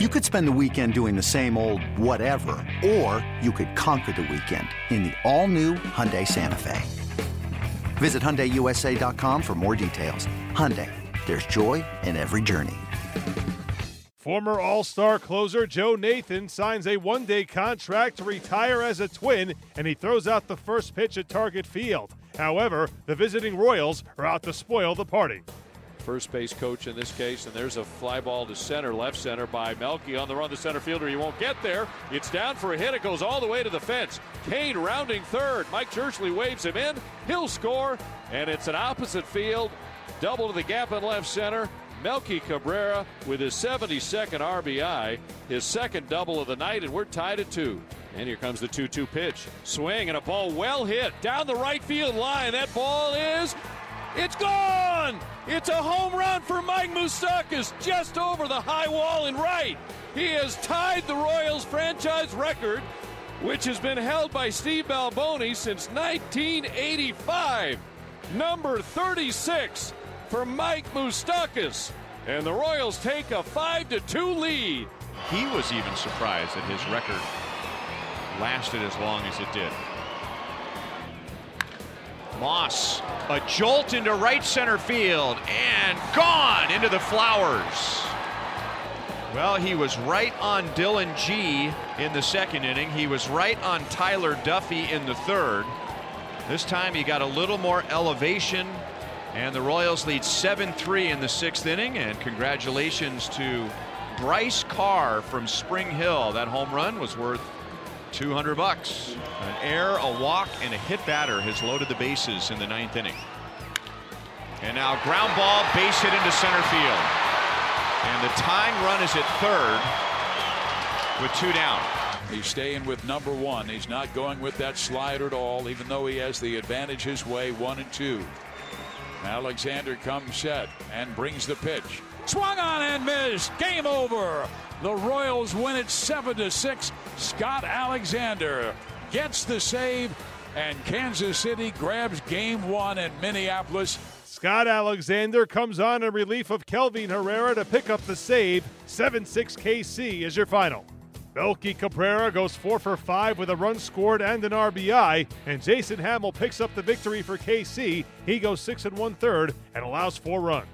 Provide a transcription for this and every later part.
You could spend the weekend doing the same old whatever, or you could conquer the weekend in the all-new Hyundai Santa Fe. Visit HyundaiUSA.com for more details. Hyundai, there's joy in every journey. Former All Star closer Joe Nathan signs a one day contract to retire as a twin, and he throws out the first pitch at Target Field. However, the visiting Royals are out to spoil the party first base coach in this case. And there's a fly ball to center, left center by Melky on the run. The center fielder, he won't get there. It's down for a hit. It goes all the way to the fence. Cain rounding third. Mike Jirschele waves him in. He'll score. And it's an opposite field. Double to the gap in left center. Melky Cabrera with his 72nd RBI, his second double of the night, and we're tied at two. And here comes the 2 2 pitch. Swing and a ball well hit down the right field line. That ball is it's gone! It's a home run for Mike Moustakas just over the high wall and right. He has tied the Royals franchise record, which has been held by Steve Balboni since 1985. Number 36 for Mike Moustakas. And the Royals take a 5 to 2 lead. He was even surprised that his record lasted as long as it did. Moss, a jolt into right center field and gone into the flowers. Well, he was right on Dillon Gee in the second inning. He was right on Tyler Duffey in the third. This time he got a little more elevation, and the Royals lead 7 3 in the sixth inning. And congratulations to Bryce Carr from Spring Hill. That home run was worth 200 bucks. An air, a walk, and a hit batter has loaded the bases in the ninth inning. And now ground ball, base hit into center field. And the tying run is at third with two down. He's staying with number one. He's not going with that slider at all, even though he has the advantage his way, one and two. Alexander comes set and brings the pitch. Swung on and missed. Game over. The Royals win it 7 to 6. Scott Alexander gets the save, and Kansas City grabs game one in Minneapolis. Scott Alexander comes on in relief of Kelvin Herrera to pick up the save. 7 6 KC is your final. Melky Cabrera goes 4 for 5 with a run scored and an RBI, and Jason Hammel picks up the victory for KC. He goes 6 and 1 third and allows 4 runs.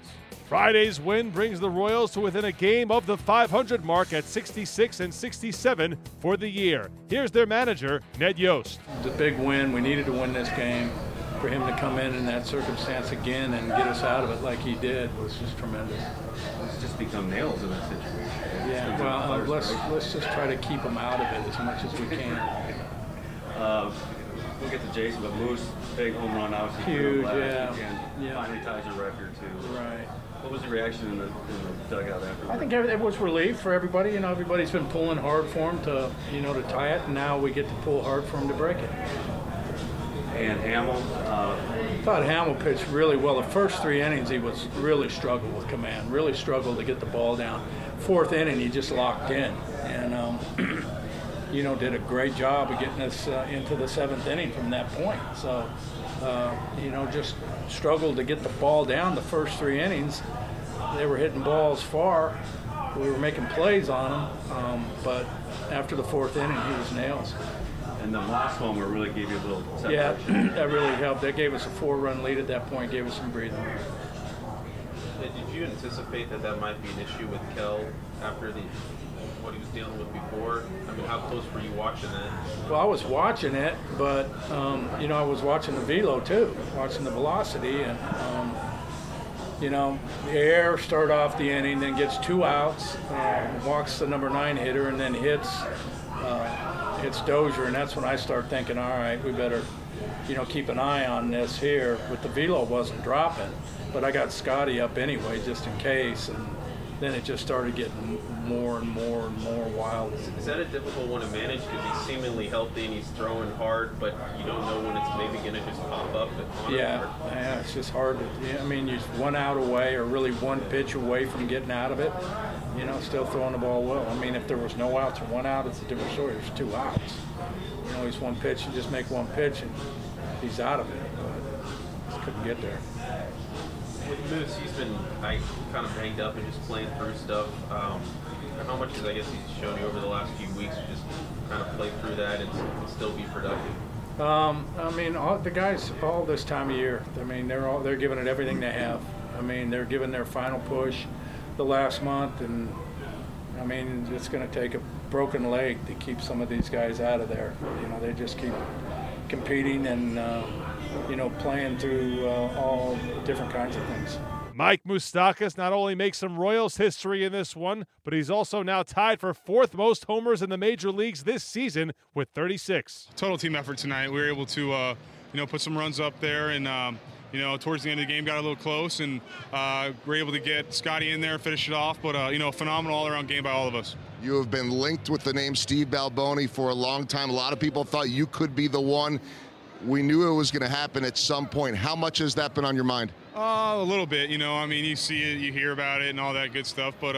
Friday's win brings the Royals to within a game of the 500 mark at 66 and 67 for the year. Here's their manager, Ned Yost. It's a big win. We needed to win this game. For him to come in in that circumstance again and get us out of it like he did was just tremendous. It's just become nails in that situation. Yeah, well, uh, let's let's just try to keep him out of it as much as we can. Uh, we'll get to Jason, but Moose, big home run, obviously. Huge, yeah. yeah. Finally ties a record too. Right. What was the reaction in the, in the dugout after? I think it was relief for everybody. You know, everybody's been pulling hard for him to, you know, to tie it, and now we get to pull hard for him to break it. And Hammel. Uh, I thought Hammel pitched really well. The first three innings, he was really struggled with command. Really struggled to get the ball down. Fourth inning, he just locked in, and um, you know, did a great job of getting us uh, into the seventh inning from that point. So uh, you know, just struggled to get the ball down the first three innings. They were hitting balls far. We were making plays on them, um, but after the fourth inning, he was nails. And the last homer really gave you a little. Separation. Yeah, that really helped. That gave us a four-run lead at that point. Gave us some breathing. Did you anticipate that that might be an issue with Kel after the what he was dealing with before? I mean, how close were you watching it? Well, I was watching it, but um, you know, I was watching the velo too, watching the velocity, and um, you know, the air start off the inning, then gets two outs, uh, walks the number nine hitter, and then hits uh, hits Dozier, and that's when I start thinking, all right, we better you know keep an eye on this here. But the velo wasn't dropping, but I got Scotty up anyway just in case, and then it just started getting more and more and more wild. Is that a difficult one to manage because he's seemingly healthy and he's throwing hard, but you don't know when it's maybe going to just pop up? Yeah, yeah, it's just hard. To, I mean, you're one out away or really one pitch away from getting out of it. You know, still throwing the ball well. I mean, if there was no outs or one out, it's a different story. There's two outs. You know, he's one pitch, you just make one pitch and he's out of it. But just couldn't get there with Moose, he's been like kind of banged up and just playing through stuff. Um, how much has I guess he's shown you over the last few weeks to just kind of play through that and, and still be productive? Um, I mean, all, the guys all this time of year. I mean, they're all they're giving it everything they have. I mean, they're giving their final push the last month, and I mean, it's going to take a broken leg to keep some of these guys out of there. You know, they just keep competing and uh, you know playing through uh, all different kinds of things. Mike Moustakas not only makes some Royals history in this one, but he's also now tied for fourth most homers in the major leagues this season with 36. Total team effort tonight. We were able to, uh, you know, put some runs up there, and um, you know, towards the end of the game, got a little close, and uh, were able to get Scotty in there, finish it off. But uh, you know, phenomenal all-around game by all of us. You have been linked with the name Steve Balboni for a long time. A lot of people thought you could be the one. We knew it was going to happen at some point. How much has that been on your mind? Uh, a little bit, you know. I mean, you see it, you hear about it, and all that good stuff. But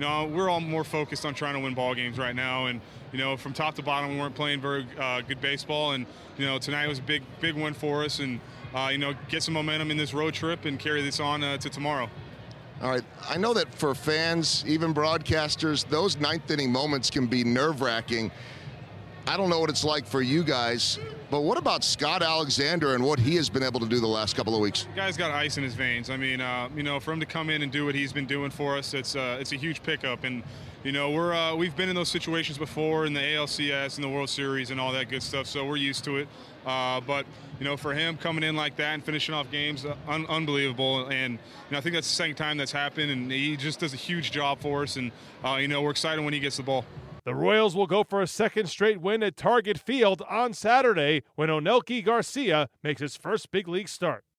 know, we're all more focused on trying to win ball games right now. And you know, from top to bottom, we weren't playing very uh, good baseball. And you know, tonight was a big, big win for us. And uh, you know, get some momentum in this road trip and carry this on uh, to tomorrow. All right. I know that for fans, even broadcasters, those ninth inning moments can be nerve wracking. I don't know what it's like for you guys, but what about Scott Alexander and what he has been able to do the last couple of weeks? The guy's got ice in his veins. I mean, uh, you know, for him to come in and do what he's been doing for us, it's uh, it's a huge pickup. And you know, we're uh, we've been in those situations before in the ALCS and the World Series and all that good stuff, so we're used to it. Uh, but you know, for him coming in like that and finishing off games, uh, un- unbelievable. And you know, I think that's the second time that's happened, and he just does a huge job for us. And uh, you know, we're excited when he gets the ball. The Royals will go for a second straight win at Target Field on Saturday when Onelki Garcia makes his first big league start.